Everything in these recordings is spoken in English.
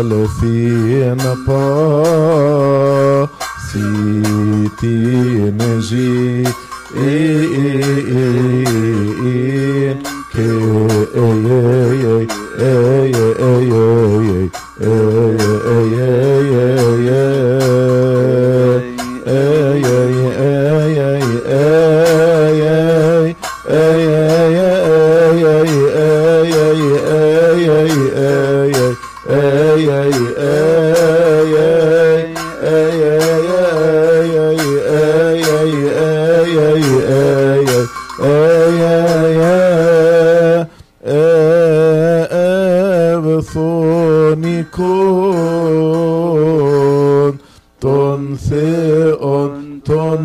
Alefina pa theon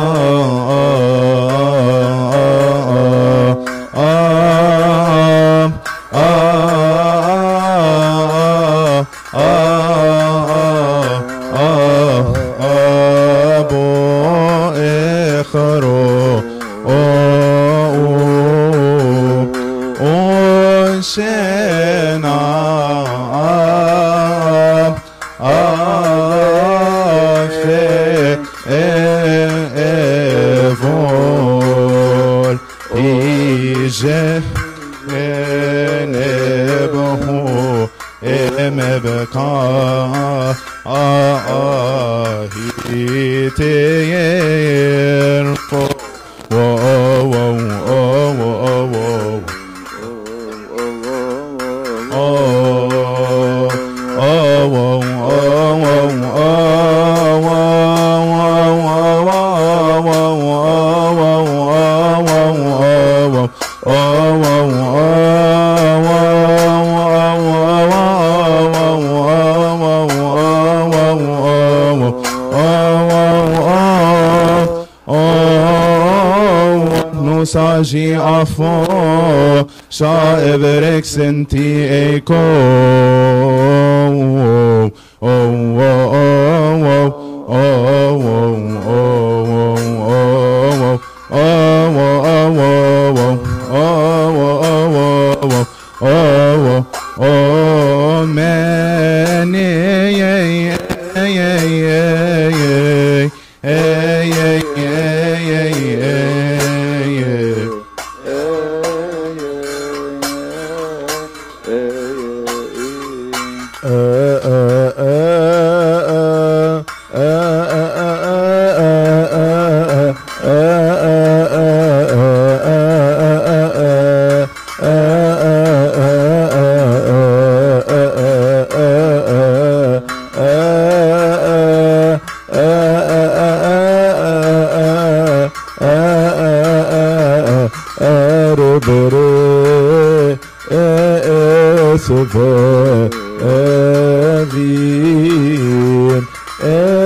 جانبه مبقى تير Oh, saži afo, šaev reksen senti eko. Oh, oh, oh, oh, oh, oh, oh, oh, oh, oh, oh, oh, oh, oh, oh, oh, Erebere Eseve Evin Ehri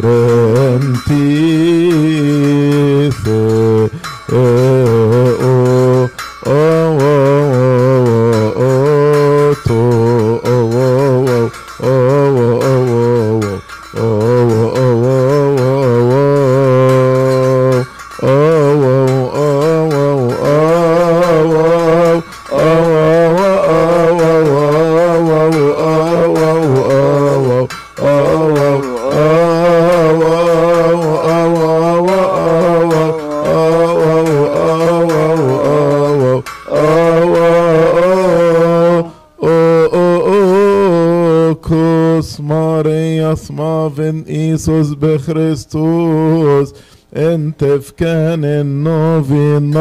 renti en Isus Bechristus, en Tefken en Novinah.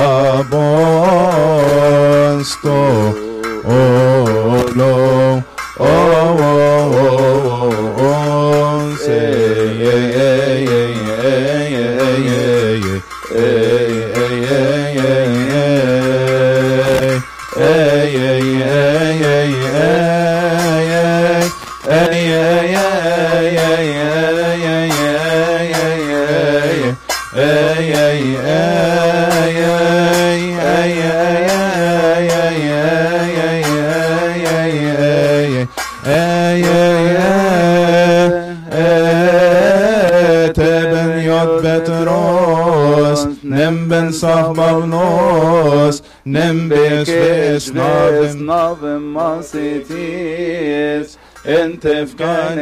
Abonsto olo o se Nimbis vis novim novim masitis En tefkan